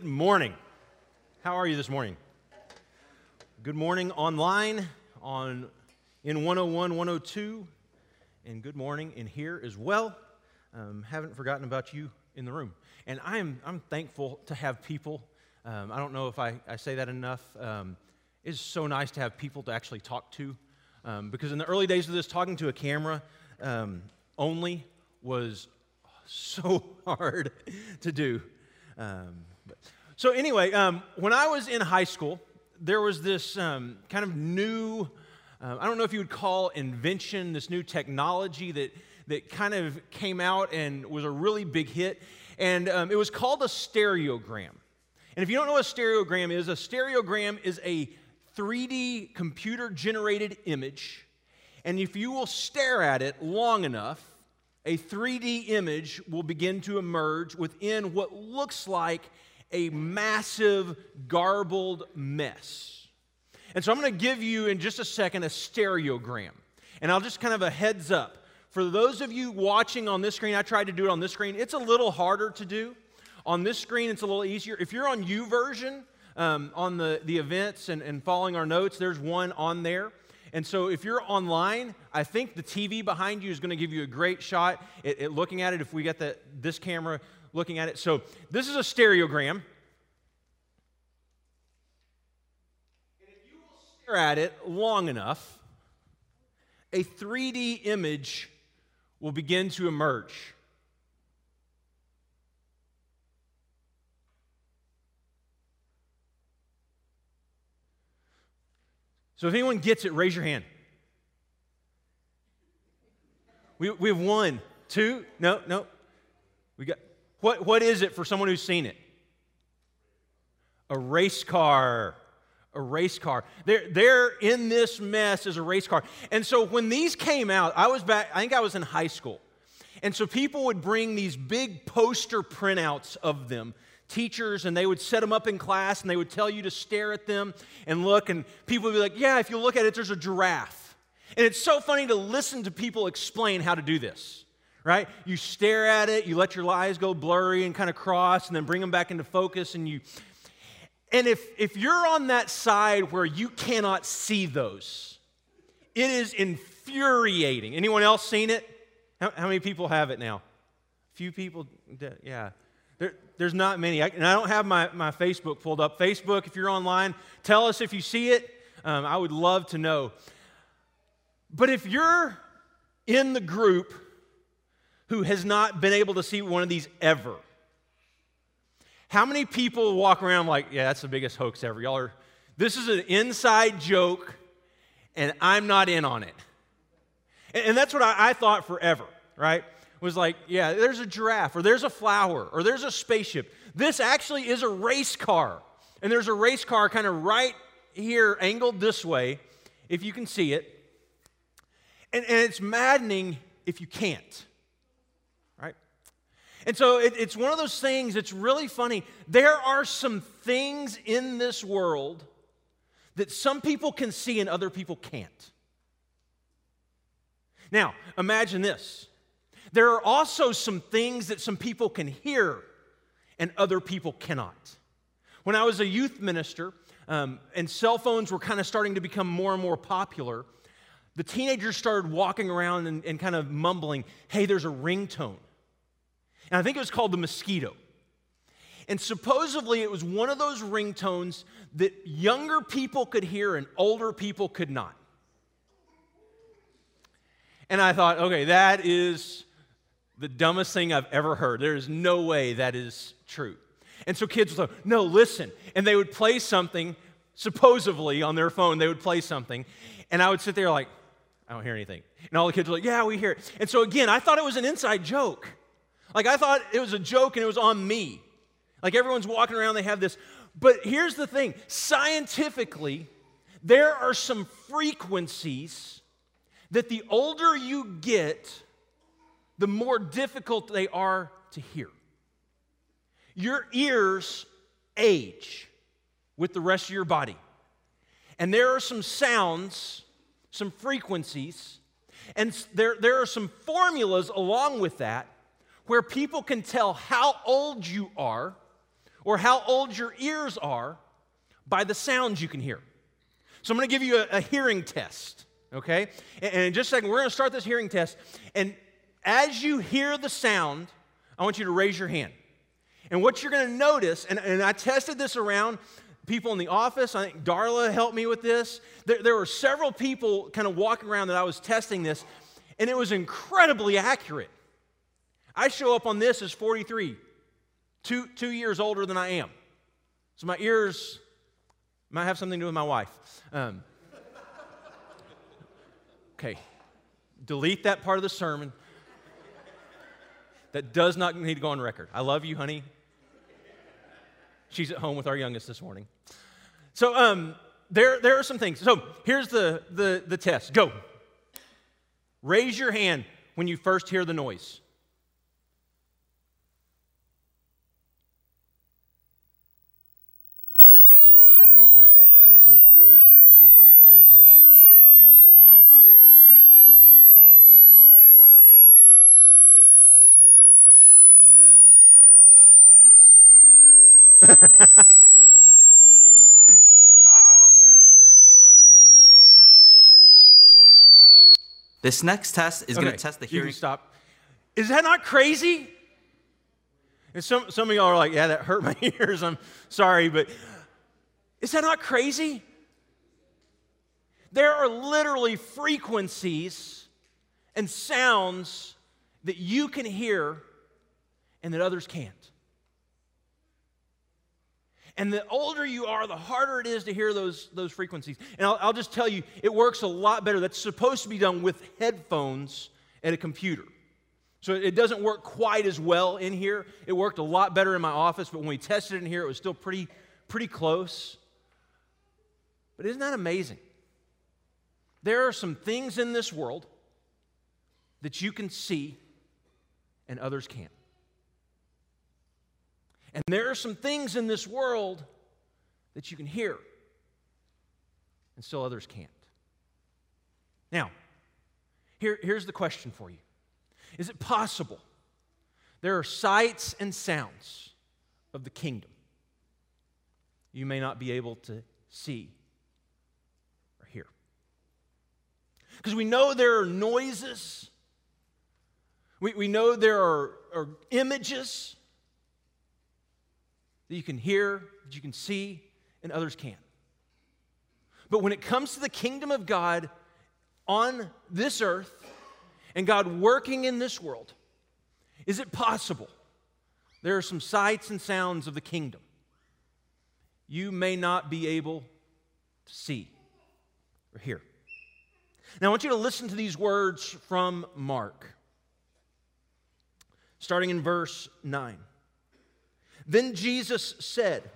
Good morning. How are you this morning? Good morning online on in 101, 102, and good morning in here as well. Um, haven't forgotten about you in the room. And I am I'm thankful to have people. Um, I don't know if I, I say that enough. Um, it's so nice to have people to actually talk to. Um, because in the early days of this, talking to a camera um, only was so hard to do. Um, but, so, anyway, um, when I was in high school, there was this um, kind of new, uh, I don't know if you would call invention, this new technology that, that kind of came out and was a really big hit. And um, it was called a stereogram. And if you don't know what a stereogram is, a stereogram is a 3D computer generated image. And if you will stare at it long enough, a 3D image will begin to emerge within what looks like a massive, garbled mess. And so I'm going to give you in just a second a stereogram. And I'll just kind of a heads up. For those of you watching on this screen, I tried to do it on this screen. It's a little harder to do. On this screen, it's a little easier. If you're on YouVersion, um, on the, the events and, and following our notes, there's one on there. And so if you're online, I think the TV behind you is going to give you a great shot at, at looking at it if we get the, this camera looking at it. So this is a stereogram. And if you will stare at it long enough, a 3D image will begin to emerge. So if anyone gets it, raise your hand. We, we have one, two, no, no. We got what, what is it for someone who's seen it? A race car. A race car. They're, they're in this mess as a race car. And so when these came out, I was back, I think I was in high school. And so people would bring these big poster printouts of them teachers and they would set them up in class and they would tell you to stare at them and look and people would be like yeah if you look at it there's a giraffe and it's so funny to listen to people explain how to do this right you stare at it you let your eyes go blurry and kind of cross and then bring them back into focus and you and if if you're on that side where you cannot see those it is infuriating anyone else seen it how, how many people have it now a few people yeah there, there's not many. I, and I don't have my, my Facebook pulled up. Facebook, if you're online, tell us if you see it. Um, I would love to know. But if you're in the group who has not been able to see one of these ever, how many people walk around like, yeah, that's the biggest hoax ever? Y'all are, this is an inside joke, and I'm not in on it. And, and that's what I, I thought forever, right? was like, yeah, there's a giraffe, or there's a flower, or there's a spaceship. This actually is a race car. And there's a race car kind of right here, angled this way, if you can see it. And, and it's maddening if you can't? And so it, it's one of those things that's really funny. There are some things in this world that some people can see and other people can't. Now, imagine this there are also some things that some people can hear and other people cannot. When I was a youth minister um, and cell phones were kind of starting to become more and more popular, the teenagers started walking around and, and kind of mumbling, hey, there's a ringtone. And I think it was called the mosquito. And supposedly it was one of those ringtones that younger people could hear and older people could not. And I thought, okay, that is the dumbest thing I've ever heard. There is no way that is true. And so kids would say, no, listen. And they would play something, supposedly on their phone, they would play something. And I would sit there like, I don't hear anything. And all the kids were like, yeah, we hear it. And so again, I thought it was an inside joke. Like I thought it was a joke and it was on me. Like everyone's walking around, they have this. But here's the thing scientifically, there are some frequencies that the older you get, the more difficult they are to hear. Your ears age with the rest of your body. And there are some sounds, some frequencies, and there, there are some formulas along with that where people can tell how old you are or how old your ears are by the sounds you can hear. So I'm going to give you a, a hearing test, okay? And, and in just a second, we're going to start this hearing test. And as you hear the sound, I want you to raise your hand. And what you're going to notice, and, and I tested this around people in the office. I think Darla helped me with this. There, there were several people kind of walking around that I was testing this, and it was incredibly accurate. I show up on this as 43, two, two years older than I am. So my ears might have something to do with my wife. Um, okay, delete that part of the sermon. That does not need to go on record. I love you, honey. She's at home with our youngest this morning. So um, there, there are some things. So here's the, the, the test. Go. Raise your hand when you first hear the noise. This next test is going to test the you can hearing. stop. Is that not crazy? And some, some of y'all are like, yeah, that hurt my ears. I'm sorry, but is that not crazy? There are literally frequencies and sounds that you can hear and that others can't. And the older you are, the harder it is to hear those, those frequencies. And I'll, I'll just tell you, it works a lot better. That's supposed to be done with headphones at a computer. So it doesn't work quite as well in here. It worked a lot better in my office, but when we tested it in here, it was still pretty, pretty close. But isn't that amazing? There are some things in this world that you can see and others can't. And there are some things in this world that you can hear and still others can't. Now, here, here's the question for you Is it possible there are sights and sounds of the kingdom you may not be able to see or hear? Because we know there are noises, we, we know there are, are images that you can hear, that you can see, and others can't. But when it comes to the kingdom of God on this earth and God working in this world, is it possible there are some sights and sounds of the kingdom you may not be able to see or hear? Now, I want you to listen to these words from Mark, starting in verse 9. Then Jesus said,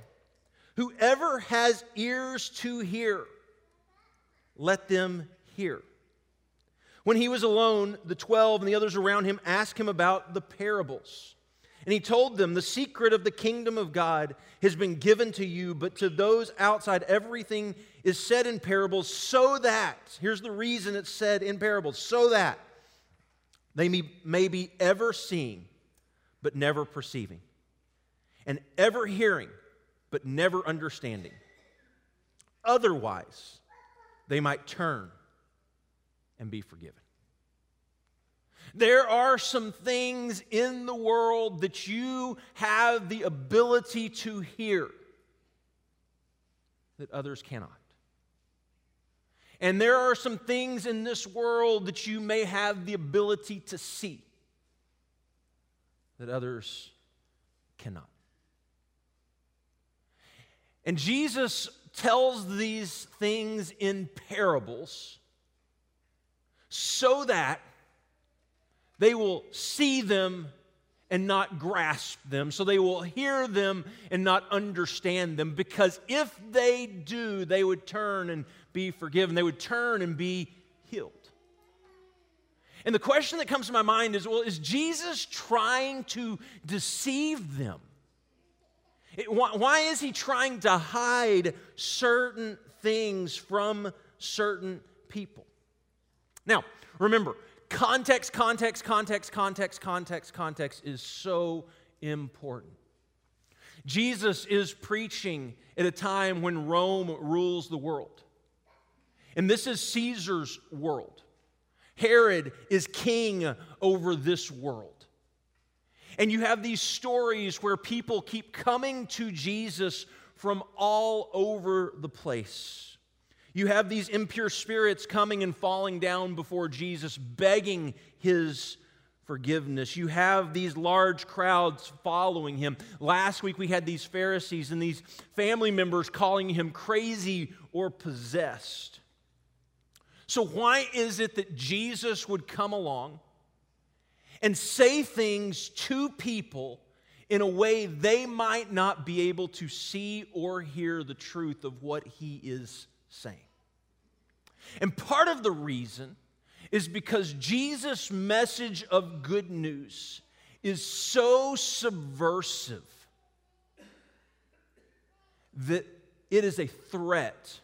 Whoever has ears to hear, let them hear. When he was alone, the twelve and the others around him asked him about the parables. And he told them, The secret of the kingdom of God has been given to you, but to those outside, everything is said in parables, so that, here's the reason it's said in parables, so that they may, be ever seeing, but never perceiving and ever hearing, but never understanding. Otherwise, they might turn and be forgiven. There are some things in the world that you have the ability to hear that others cannot. And there are some things in this world that you may have the ability to see that others cannot. And Jesus tells these things in parables so that they will see them and not grasp them, so they will hear them and not understand them. Because if they do, they would turn and be forgiven, they would turn and be healed. And the question that comes to my mind is well, is Jesus trying to deceive them? It, why, why is he trying to hide certain things from certain people? Now, remember, context, context, context, context, context, context is so important. Jesus is preaching at a time when Rome rules the world. And this is Caesar's world. Herod is king over this world. And you have these stories where people keep coming to Jesus from all over the place. You have these impure spirits coming and falling down before Jesus, begging his forgiveness. You have these large crowds following him. Last week we had these Pharisees and these family members calling him crazy or possessed. So, why is it that Jesus would come along and say things to people in a way they might not be able to see or hear the truth of what he is saying? And part of the reason is because Jesus' message of good news is so subversive that it is a threat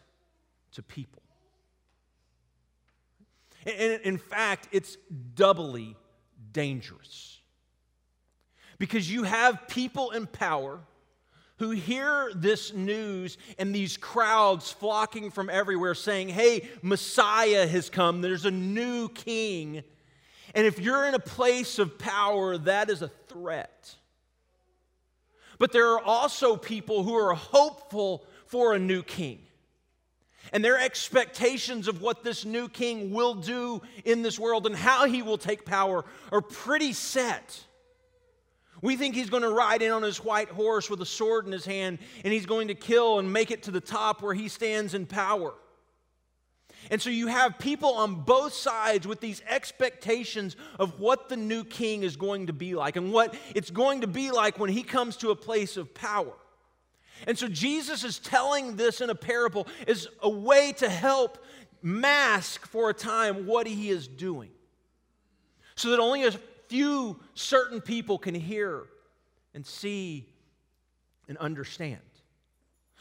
to people. And in fact, it's doubly dangerous. Because you have people in power who hear this news and these crowds flocking from everywhere saying, Hey, Messiah has come, there's a new king. And if you're in a place of power, that is a threat. But there are also people who are hopeful for a new king. And their expectations of what this new king will do in this world and how he will take power are pretty set. We think he's going to ride in on his white horse with a sword in his hand and he's going to kill and make it to the top where he stands in power. And so you have people on both sides with these expectations of what the new king is going to be like and what it's going to be like when he comes to a place of power. And so Jesus is telling this in a parable as a way to help mask for a time what he is doing so that only a few certain people can hear and see and understand.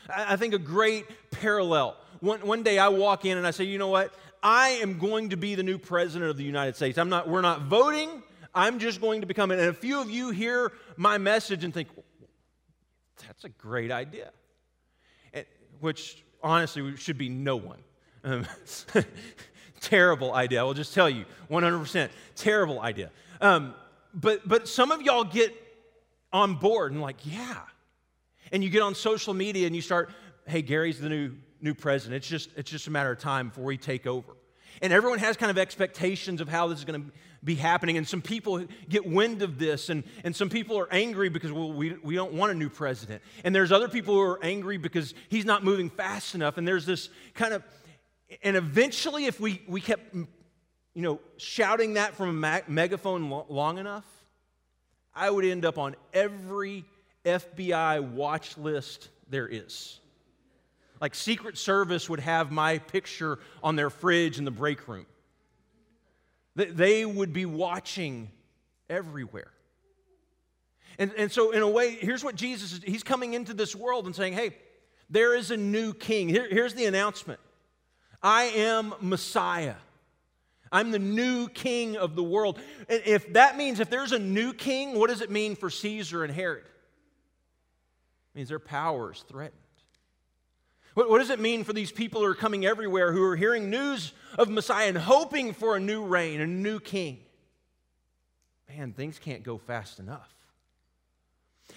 I think a great parallel. One, one day I walk in and I say, you know what? I am going to be the new president of the United States. I'm not, we're not voting. I'm just going to become it. And a few of you hear my message and think, that's a great idea. And, which honestly should be no one. Um, terrible idea. I will just tell you 100% terrible idea. Um, but, but some of y'all get on board and like, yeah. And you get on social media and you start, hey, Gary's the new, new president. It's just, it's just a matter of time before we take over. And everyone has kind of expectations of how this is going to be happening. And some people get wind of this, and, and some people are angry because, well, we, we don't want a new president. And there's other people who are angry because he's not moving fast enough. And there's this kind of, and eventually, if we, we kept you know, shouting that from a megaphone long enough, I would end up on every FBI watch list there is. Like Secret Service would have my picture on their fridge in the break room. They would be watching everywhere. And, and so, in a way, here's what Jesus is He's coming into this world and saying, Hey, there is a new king. Here, here's the announcement I am Messiah. I'm the new king of the world. And if that means if there's a new king, what does it mean for Caesar and Herod? It means their power is threatened. What, what does it mean for these people who are coming everywhere who are hearing news of Messiah and hoping for a new reign, a new king? Man, things can't go fast enough.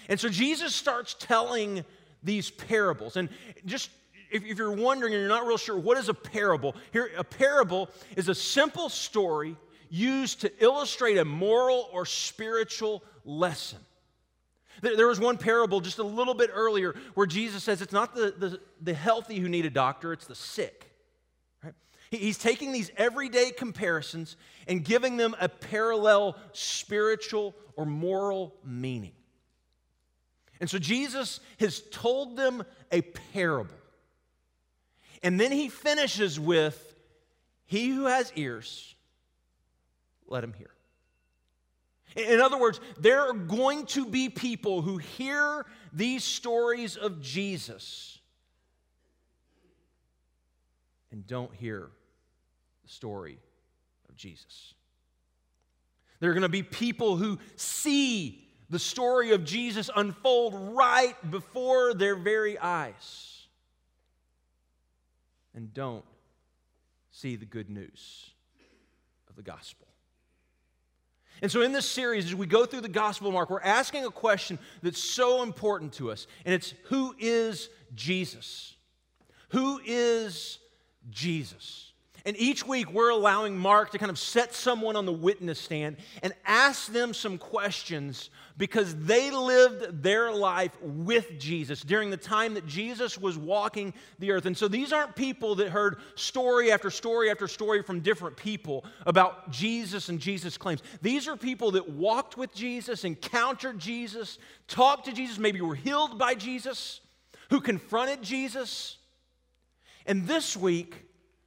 And so Jesus starts telling these parables. And just if, if you're wondering and you're not real sure, what is a parable? Here, a parable is a simple story used to illustrate a moral or spiritual lesson. There was one parable just a little bit earlier where Jesus says it's not the, the, the healthy who need a doctor, it's the sick. Right? He's taking these everyday comparisons and giving them a parallel spiritual or moral meaning. And so Jesus has told them a parable. And then he finishes with, He who has ears, let him hear. In other words, there are going to be people who hear these stories of Jesus and don't hear the story of Jesus. There are going to be people who see the story of Jesus unfold right before their very eyes and don't see the good news of the gospel. And so, in this series, as we go through the Gospel of Mark, we're asking a question that's so important to us, and it's who is Jesus? Who is Jesus? And each week, we're allowing Mark to kind of set someone on the witness stand and ask them some questions because they lived their life with Jesus during the time that Jesus was walking the earth. And so these aren't people that heard story after story after story from different people about Jesus and Jesus' claims. These are people that walked with Jesus, encountered Jesus, talked to Jesus, maybe were healed by Jesus, who confronted Jesus. And this week,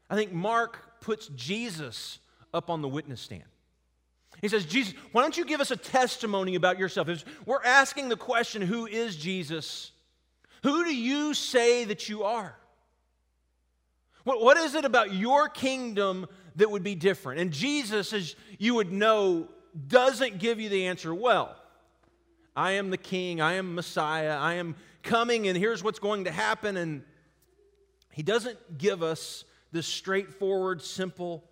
I think Mark puts Jesus up on the witness stand. He says, Jesus, why don't you give us a testimony about yourself? We're asking the question, who is Jesus? Who do you say that you are? What, what is it about your kingdom that would be different? And Jesus, as you would know, doesn't give you the answer, well, I am the king, I am Messiah, I am coming, and here's what's going to happen. And he doesn't give us this straightforward, simple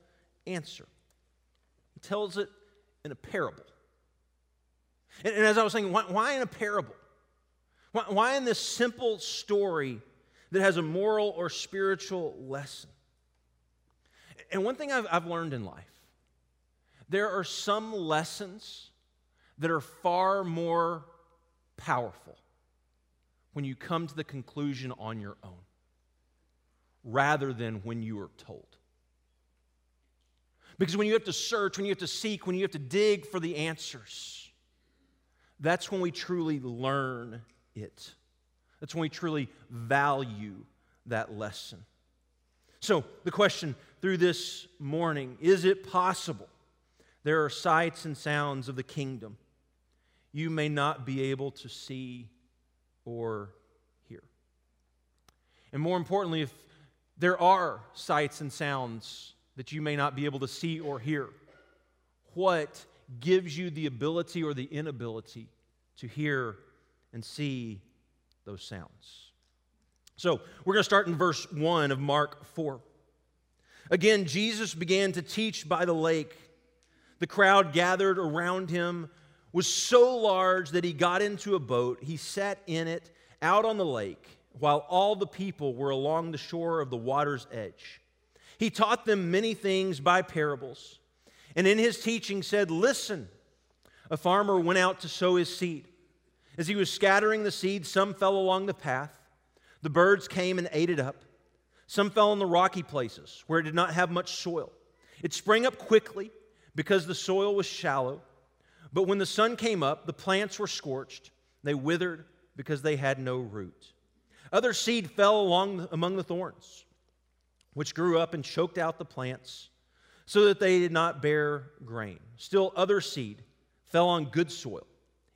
answer. He tells it in a parable. And, and as I was saying, why, why in a parable? Why, why in this simple story that has a moral or spiritual lesson? And one thing I've, I've learned in life there are some lessons that are far more powerful when you come to the conclusion on your own rather than when you are told. Because when you have to search, when you have to seek, when you have to dig for the answers, that's when we truly learn it. That's when we truly value that lesson. So, the question through this morning is it possible there are sights and sounds of the kingdom you may not be able to see or hear? And more importantly, if there are sights and sounds that you may not be able to see or hear. What gives you the ability or the inability to hear and see those sounds? So, we're going to start in verse 1 of Mark 4. Again, Jesus began to teach by the lake. The crowd gathered around him was so large that he got into a boat. He sat in it out on the lake while all the people were along the shore of the water's edge. He taught them many things by parables, and in his teaching said, Listen, a farmer went out to sow his seed. As he was scattering the seed, some fell along the path. The birds came and ate it up. Some fell in the rocky places where it did not have much soil. It sprang up quickly because the soil was shallow. But when the sun came up, the plants were scorched. They withered because they had no root. Other seed fell along among the thorns, which grew up and choked out the plants so that they did not bear grain. Still, other seed fell on good soil.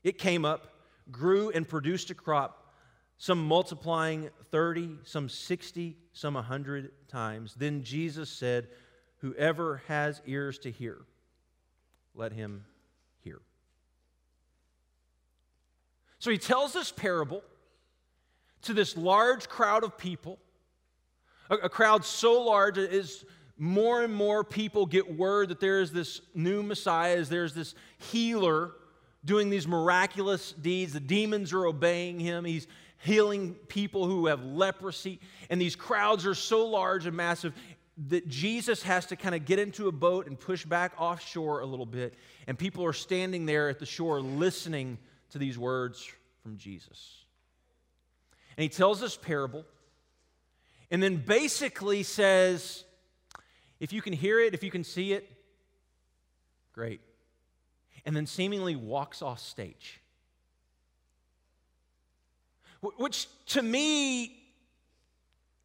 It came up, grew, and produced a crop, some multiplying 30, some 60, some 100 times. Then Jesus said, Whoever has ears to hear, let him hear. So he tells this parable to this large crowd of people, a, a crowd so large as more and more people get word that there is this new Messiah, there's this healer doing these miraculous deeds. The demons are obeying him. He's healing people who have leprosy. And these crowds are so large and massive that Jesus has to kind of get into a boat and push back offshore a little bit. And people are standing there at the shore listening to these words from Jesus. And he tells this parable and then basically says, if you can hear it, if you can see it, great. And then seemingly walks off stage. Which to me,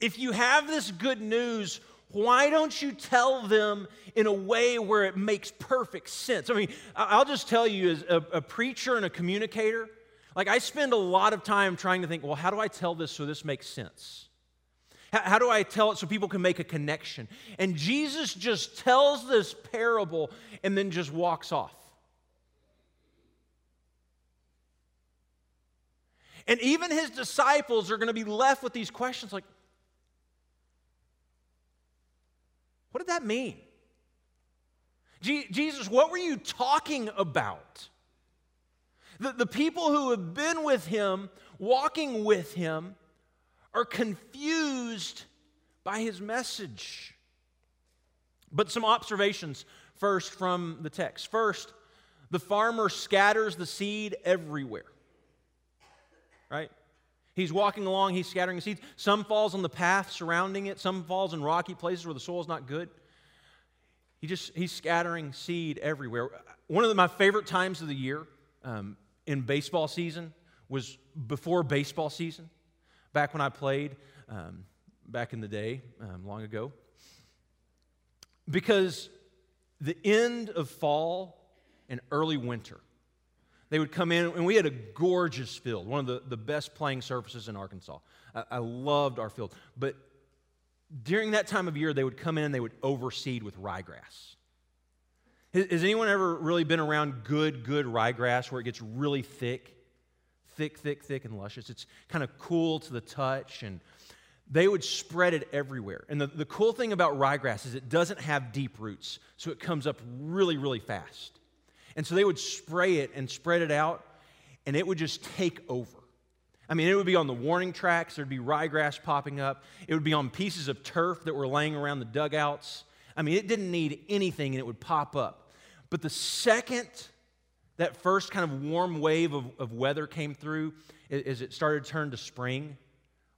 if you have this good news, why don't you tell them in a way where it makes perfect sense? I mean, I'll just tell you, as a, a preacher and a communicator, like, I spend a lot of time trying to think, well, how do I tell this so this makes sense? How, how do I tell it so people can make a connection? And Jesus just tells this parable and then just walks off. And even his disciples are going to be left with these questions like, what did that mean? Jesus, what were you talking about? The, the people who have been with him, walking with him, are confused by his message. But some observations first from the text. First, the farmer scatters the seed everywhere. Right? He's walking along, he's scattering seeds. Some falls on the path surrounding it, some falls in rocky places where the soil is not good. He just he's scattering seed everywhere. One of the, my favorite times of the year um, in baseball season was before baseball season, back when I played um, back in the day, um, long ago. Because the end of fall and early winter, they would come in, and we had a gorgeous field, one of the, the best playing surfaces in Arkansas. I, I loved our field. But during that time of year, they would come in and they would overseed with ryegrass. Has, anyone ever really been around good, good ryegrass where it gets really thick? Thick, thick, thick, and luscious. It's kind of cool to the touch, and they would spread it everywhere. And the, the cool thing about ryegrass is it doesn't have deep roots, so it comes up really, really fast. And so they would spray it and spread it out, and it would just take over. I mean, it would be on the warning tracks, there'd be ryegrass popping up, it would be on pieces of turf that were laying around the dugouts. I mean, it didn't need anything and it would pop up. But the second that first kind of warm wave of, of weather came through, as it started to turn to spring,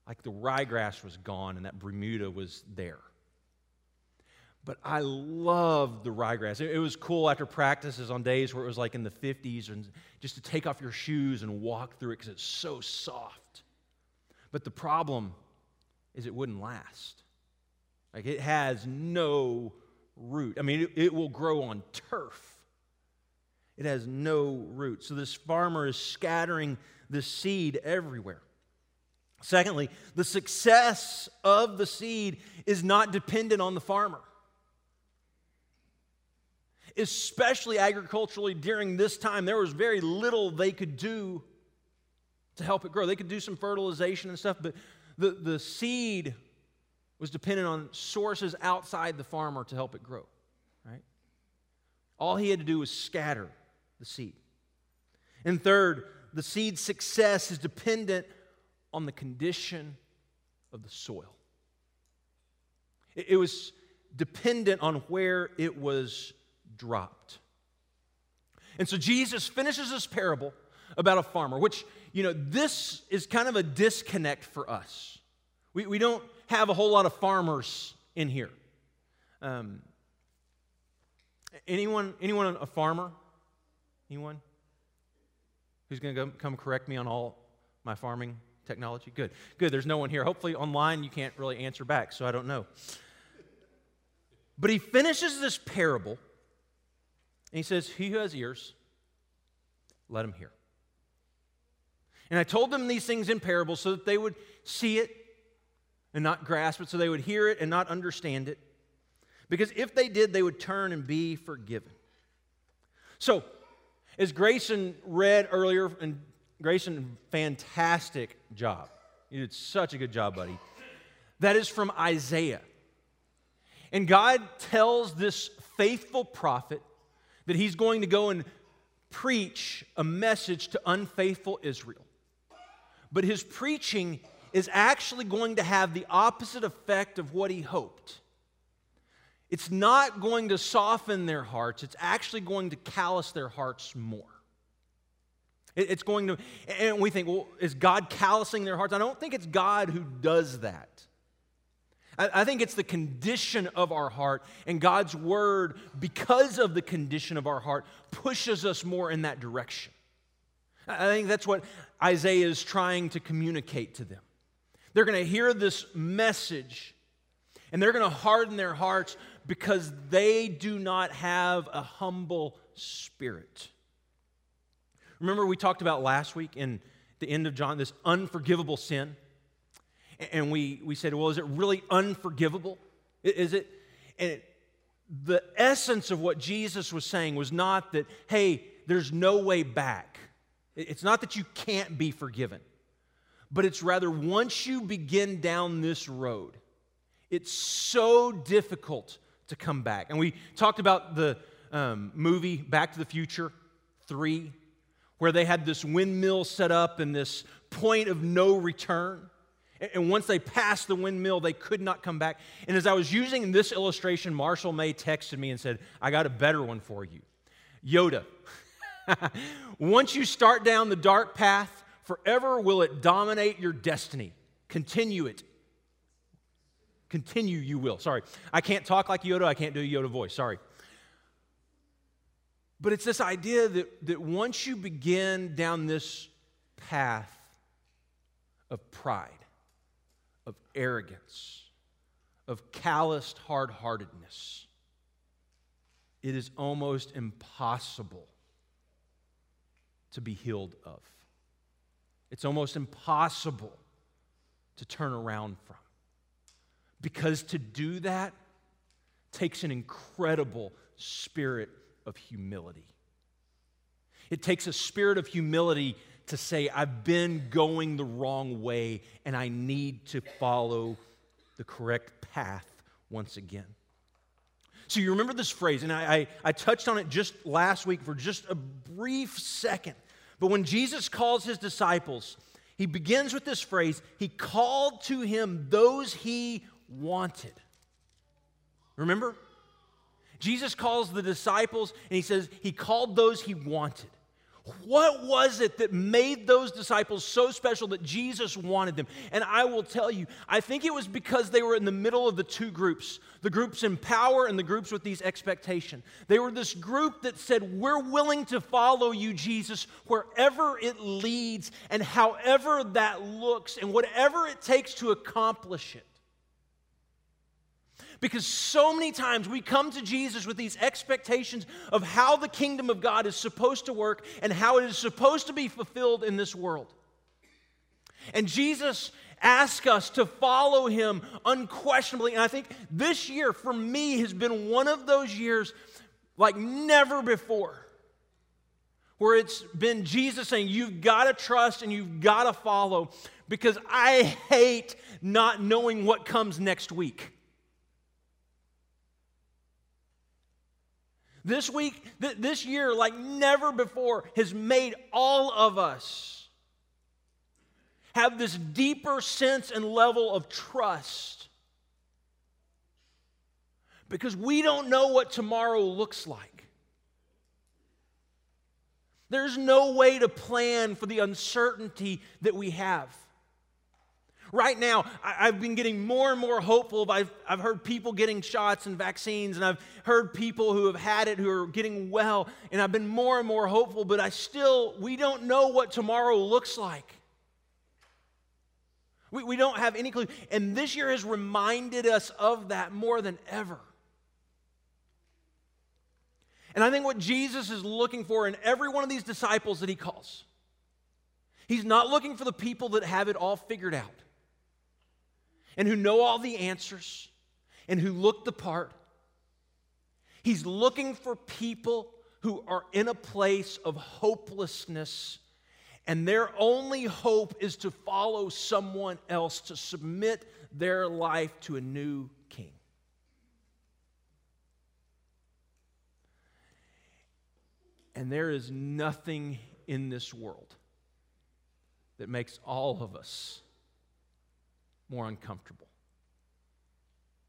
like the ryegrass was gone and that Bermuda was there. But I loved the ryegrass. It, it was cool after practices on days where it was like in the 50s and just to take off your shoes and walk through it because it's so soft. But the problem is it wouldn't last. Like it has no root. I mean, it, it will grow on turf. It has no root. So this farmer is scattering the seed everywhere. Secondly, the success of the seed is not dependent on the farmer especially agriculturally during this time, there was very little they could do to help it grow. They could do some fertilization and stuff, but the, the seed was dependent on sources outside the farmer to help it grow, right? All he had to do was scatter the seed. And third, the seed's success is dependent on the condition of the soil. It, was dependent on where it was dropped. And so Jesus finishes this parable about a farmer, which, you know, this is kind of a disconnect for us. We, we don't have a whole lot of farmers in here. Um, anyone, anyone a farmer? Anyone? Who's going to come correct me on all my farming technology? Good, good. There's no one here. Hopefully, online you can't really answer back, so I don't know. But he finishes this parable and he says, He who has ears, let him hear. And I told them these things in parables so that they would see it and not grasp it, so they would hear it and not understand it. Because if they did, they would turn and be forgiven. So, as Grayson read earlier, and Grayson, fantastic job. You did such a good job, buddy. That is from Isaiah. And God tells this faithful prophet that he's going to go and preach a message to unfaithful Israel. But his preaching is actually going to have the opposite effect of what he hoped. It's not going to soften their hearts, it's actually going to callous their hearts more. It's going to, and we think, well, is God callousing their hearts? I don't think it's God who does that. I think it's the condition of our heart, and God's word, because of the condition of our heart, pushes us more in that direction. I think that's what Isaiah is trying to communicate to them. They're going to hear this message, and they're going to harden their hearts because they do not have a humble spirit. Remember, we talked about last week in the end of John this unforgivable sin and we, we said, well, is it really unforgivable? Is it? And it, the essence of what Jesus was saying was not that, hey, there's no way back. It's not that you can't be forgiven. But it's rather once you begin down this road, it's so difficult to come back. And we talked about the um, movie Back to the Future 3, where they had this windmill set up and this point of no return. And once they passed the windmill, they could not come back. And as I was using this illustration, Marshall May texted me and said, I got a better one for you. Yoda. once you start down the dark path, forever will it dominate your destiny. Continue it. Continue, you will. Sorry. I can't talk like Yoda. I can't do a Yoda voice. Sorry. But it's this idea that, that once you begin down this path of pride, of arrogance, of calloused hard heartedness, it is almost impossible to be healed of. It's almost impossible to turn around from. Because to do that takes an incredible spirit of humility. It takes a spirit of humility to say, I've been going the wrong way and I need to follow the correct path once again. So you remember this phrase, and I, I, I, touched on it just last week for just a brief second. But when Jesus calls his disciples, he begins with this phrase He called to him those he wanted. Remember? Jesus calls the disciples and he says he called those he wanted. What was it that made those disciples so special that Jesus wanted them? And I will tell you, I think it was because they were in the middle of the two groups the groups in power and the groups with these expectation. They were this group that said, We're willing to follow you, Jesus, wherever it leads and however that looks and whatever it takes to accomplish it. Because so many times we come to Jesus with these expectations of how the kingdom of God is supposed to work and how it is supposed to be fulfilled in this world. And Jesus asks us to follow him unquestionably. And I think this year for me has been one of those years like never before. Where it's been Jesus saying, You've got to trust and you've got to follow because I hate not knowing what comes next week. This week, th- this year, like never before, has made all of us have this deeper sense and level of trust. Because we don't know what tomorrow looks like. There's no way to plan for the uncertainty that we have. Right now, I've been getting more and more hopeful. I've, I've heard people getting shots and vaccines, and I've heard people who have had it who are getting well, and I've been more and more hopeful, but I still, we don't know what tomorrow looks like. We, we don't have any clue. And this year has reminded us of that more than ever. And I think what Jesus is looking for in every one of these disciples that he calls, he's not looking for the people that have it all figured out and who know all the answers and who look the part. He's looking for people who are in a place of hopelessness, and their only hope is to follow someone else, to submit their life to a new king. And there is nothing in this world that makes all of us more uncomfortable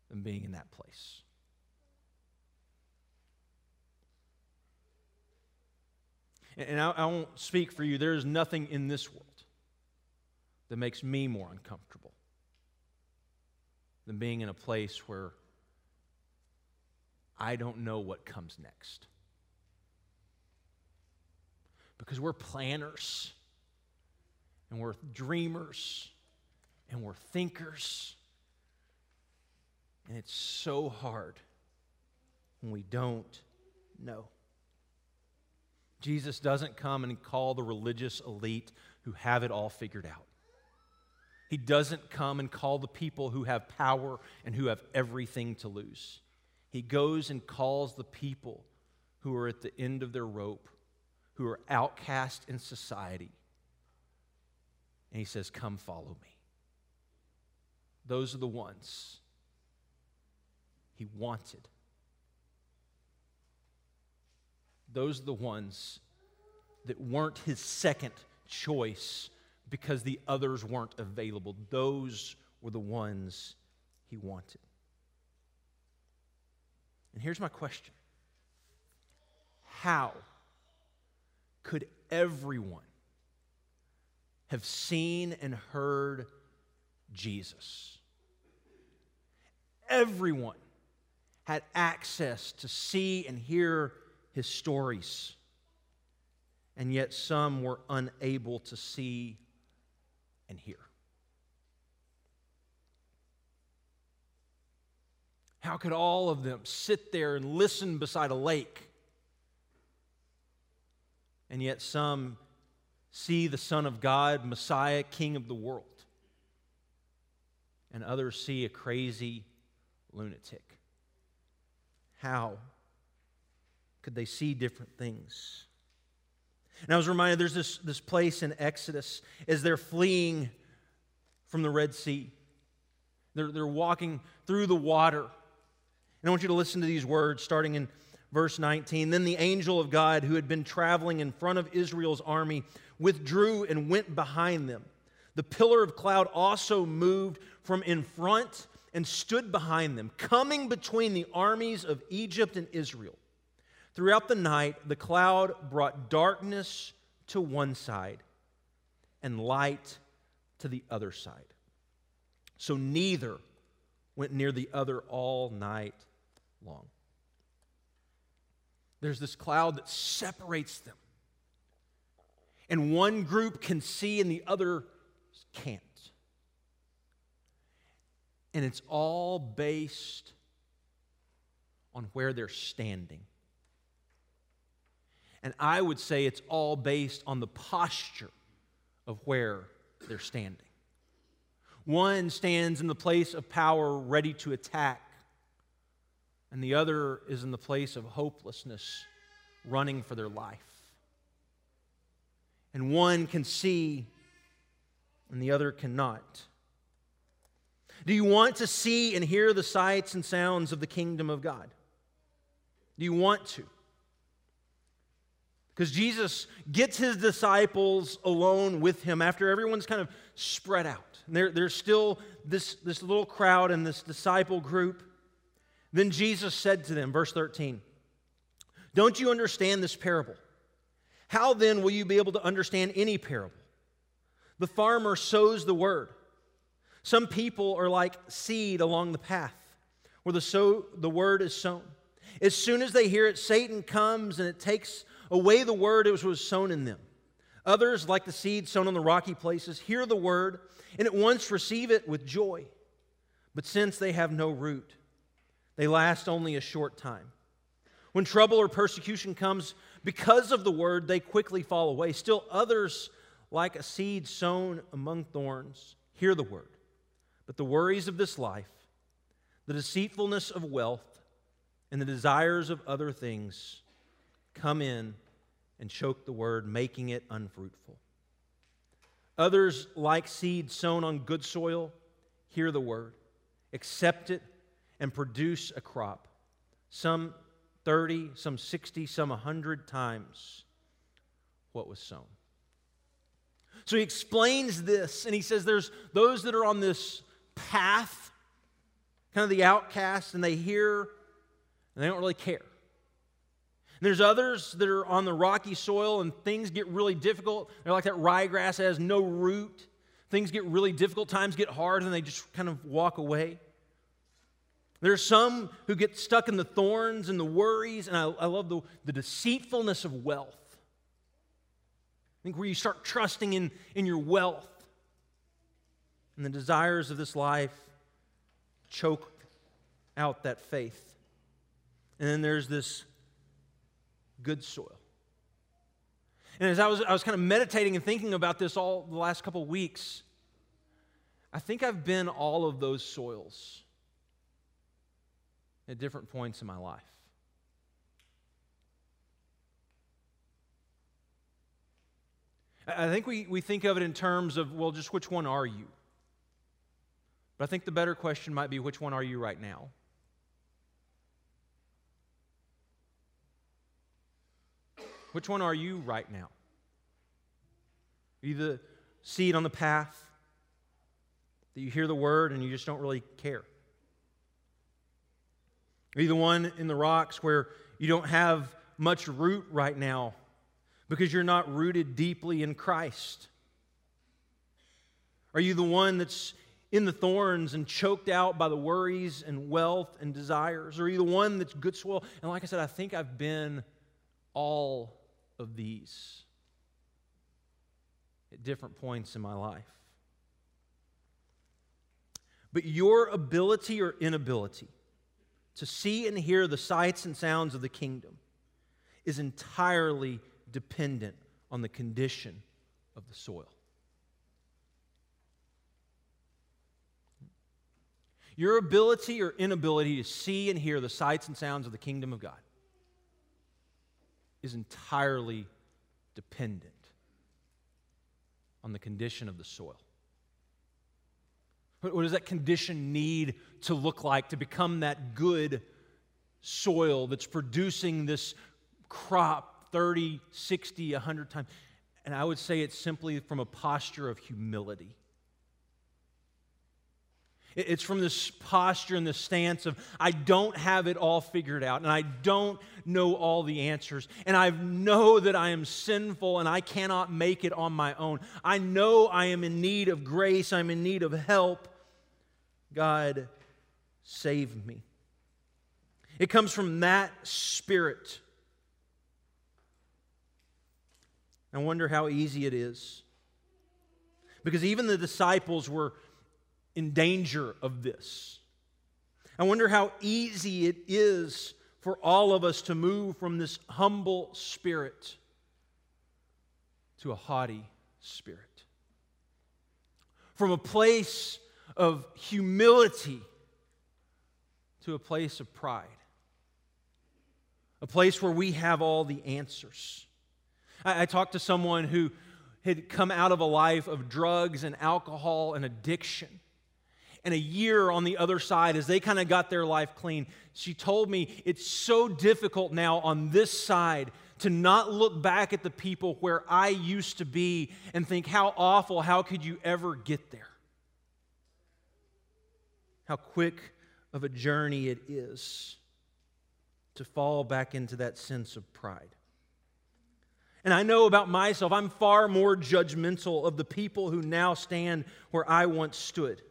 than being in that place. And I, I, won't speak for you. There is nothing in this world that makes me more uncomfortable than being in a place where I don't know what comes next. Because we're planners and we're dreamers and we're thinkers. And it's so hard when we don't know. Jesus doesn't come and call the religious elite who have it all figured out. He doesn't come and call the people who have power and who have everything to lose. He goes and calls the people who are at the end of their rope, who are outcast in society, and he says, Come follow me. Those are the ones he wanted. Those are the ones that weren't his second choice because the others weren't available. Those were the ones he wanted. And here's my question How could everyone have seen and heard Jesus? Everyone had access to see and hear his stories, and yet some were unable to see and hear. How could all of them sit there and listen beside a lake? And yet some see the Son of God, Messiah, King of the world. And others see a crazy lunatic. How could they see different things? And I was reminded there's this, this place in Exodus as they're fleeing from the Red Sea. They're, they're walking through the water. And I want you to listen to these words starting in verse 19. Then the angel of God, who had been traveling in front of Israel's army, withdrew and went behind them. The pillar of cloud also moved from in front and stood behind them, coming between the armies of Egypt and Israel. Throughout the night, the cloud brought darkness to one side and light to the other side. So neither went near the other all night long. There's this cloud that separates them. And one group can see and the other can't. And it's all based on where they're standing. And I would say it's all based on the posture of where they're standing. One stands in the place of power, ready to attack, and the other is in the place of hopelessness, running for their life. And one can see, and the other cannot. Do you want to see and hear the sights and sounds of the kingdom of God? Do you want to? Because Jesus gets his disciples alone with him after everyone's kind of spread out. There, there's still this, this little crowd and this disciple group. Then Jesus said to them, verse 13, Don't you understand this parable? How then will you be able to understand any parable? The farmer sows the word. Some people are like seed along the path where the, sow, the word is sown. As soon as they hear it, Satan comes and it takes away the word which was sown in them. Others, like the seed sown on the rocky places, hear the word and at once receive it with joy. But since they have no root, they last only a short time. When trouble or persecution comes because of the word, they quickly fall away. Still, others, like a seed sown among thorns, hear the word. But the worries of this life, the deceitfulness of wealth, and the desires of other things come in and choke the word, making it unfruitful. Others, like seed sown on good soil, hear the word, accept it, and produce a crop. Some 30, some 60, some 100 times what was sown. So he explains this, and he says there's those that are on this path, kind of the outcast, and they hear and they don't really care. And there's others that are on the rocky soil and things get really difficult. They're like that ryegrass that has no root. Things get really difficult, times get hard, and they just kind of walk away. There's some who get stuck in the thorns and the worries, and I, I love the, the deceitfulness of wealth. I think where you start trusting in, in your wealth and the desires of this life choke out that faith. And then there's this good soil. And as I was, I was kind of meditating and thinking about this all the last couple of weeks, I think I've been all of those soils at different points in my life. I think we, we think of it in terms of, well, just which one are you? But I think the better question might be, which one are you right now? Which one are you right now? Are you the seed on the path that you hear the word and you just don't really care? Are you the one in the rocks where you don't have much root right now because you're not rooted deeply in Christ? Are you the one that's in the thorns and choked out by the worries and wealth and desires? Or are you the one that's good soil? And like I said, I think I've been all of these at different points in my life. But your ability or inability to see and hear the sights and sounds of the kingdom is entirely dependent on the condition of the soil. Your ability or inability to see and hear the sights and sounds of the kingdom of God is entirely dependent on the condition of the soil. What does that condition need to look like to become that good soil that's producing this crop 30, 60, 100 times? And I would say it's simply from a posture of humility. It's from this posture and this stance of, I don't have it all figured out, and I don't know all the answers, and I know that I am sinful and I cannot make it on my own. I know I am in need of grace, I'm in need of help. God, save me. It comes from that spirit. I wonder how easy it is. Because even the disciples were in danger of this. I wonder how easy it is for all of us to move from this humble spirit to a haughty spirit. From a place of humility to a place of pride. A place where we have all the answers. I, I talked to someone who had come out of a life of drugs and alcohol and addiction and a year on the other side as they kind of got their life clean. She told me it's so difficult now on this side to not look back at the people where I used to be and think, how awful, how could you ever get there? How quick of a journey it is to fall back into that sense of pride. And I know about myself, I'm far more judgmental of the people who now stand where I once stood.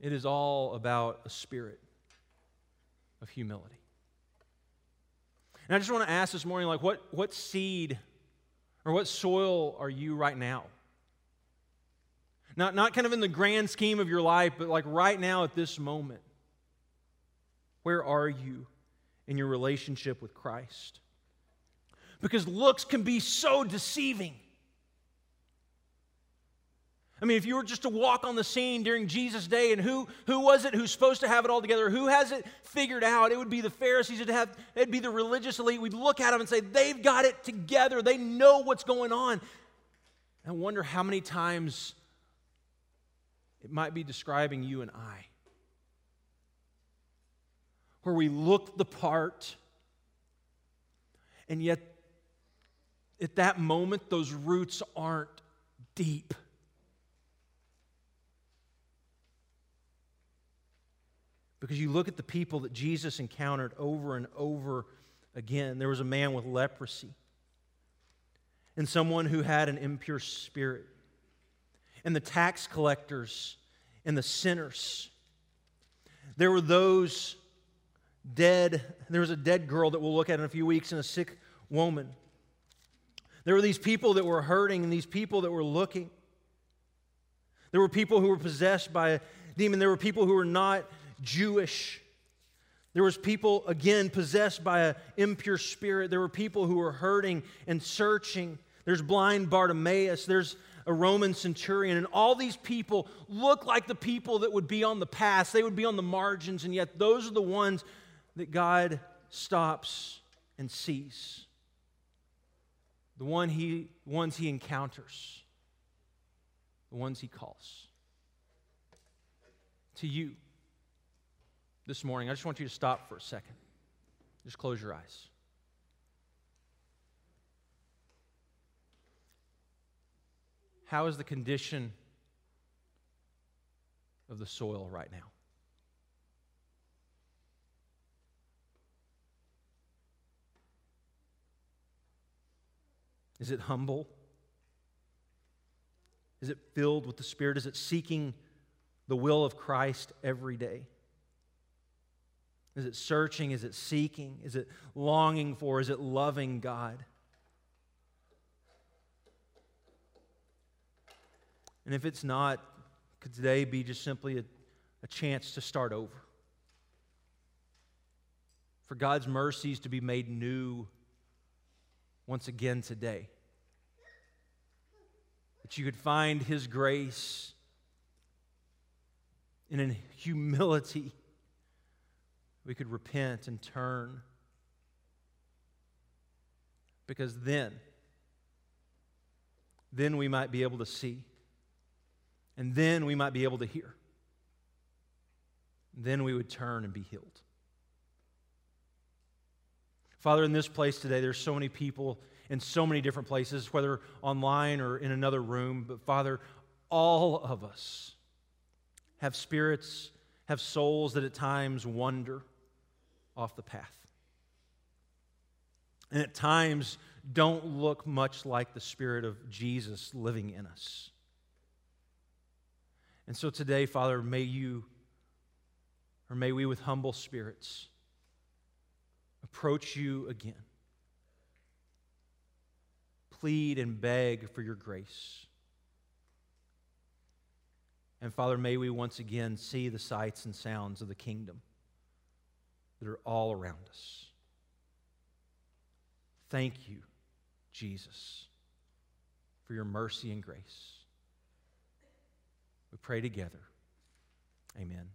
It is all about a spirit of humility. And I just want to ask this morning like, what, what seed or what soil are you right now? Not, not kind of in the grand scheme of your life, but like right now at this moment. Where are you in your relationship with Christ? Because looks can be so deceiving. I mean, if you were just to walk on the scene during Jesus' day, and who, who was it who's supposed to have it all together? Who has it figured out? It would be the Pharisees. It'd, have, it'd be the religious elite. We'd look at them and say, they've got it together. They know what's going on. I wonder how many times it might be describing you and I, where we look the part, and yet at that moment, those roots aren't deep. Because you look at the people that Jesus encountered over and over again. There was a man with leprosy, and someone who had an impure spirit, and the tax collectors and the sinners. There were those dead. There was a dead girl that we'll look at in a few weeks, and a sick woman. There were these people that were hurting and these people that were looking. There were people who were possessed by a demon. There were people who were not Jewish. There was people again possessed by an impure spirit. There were people who were hurting and searching. There's blind Bartimaeus. There's a Roman centurion. And all these people look like the people that would be on the pass. They would be on the margins, and yet those are the ones that God stops and sees. the one he, ones he encounters, the ones he calls. To you this morning, I just want you to stop for a second. Just close your eyes. How is the condition of the soil right now? Is it humble? Is it filled with the Spirit? Is it seeking the will of Christ every day? Is it searching? Is it seeking? Is it longing for? Is it loving God? And if it's not, could today be just simply a, a chance to start over? For God's mercies to be made new once again today. That you could find His grace and in humility we could repent and turn. Because then, then we might be able to see. And then we might be able to hear. Then we would turn and be healed. Father, in this place today, there's so many people in so many different places, whether online or in another room. But Father, all of us have spirits, have souls that at times wander off the path. And at times don't look much like the Spirit of Jesus living in us. And so today, Father, may you, or may we with humble spirits, approach you again. Plead and beg for your grace. And Father, may we once again see the sights and sounds of the kingdom that are all around us. Thank you, Jesus, for your mercy and grace. We pray together. Amen.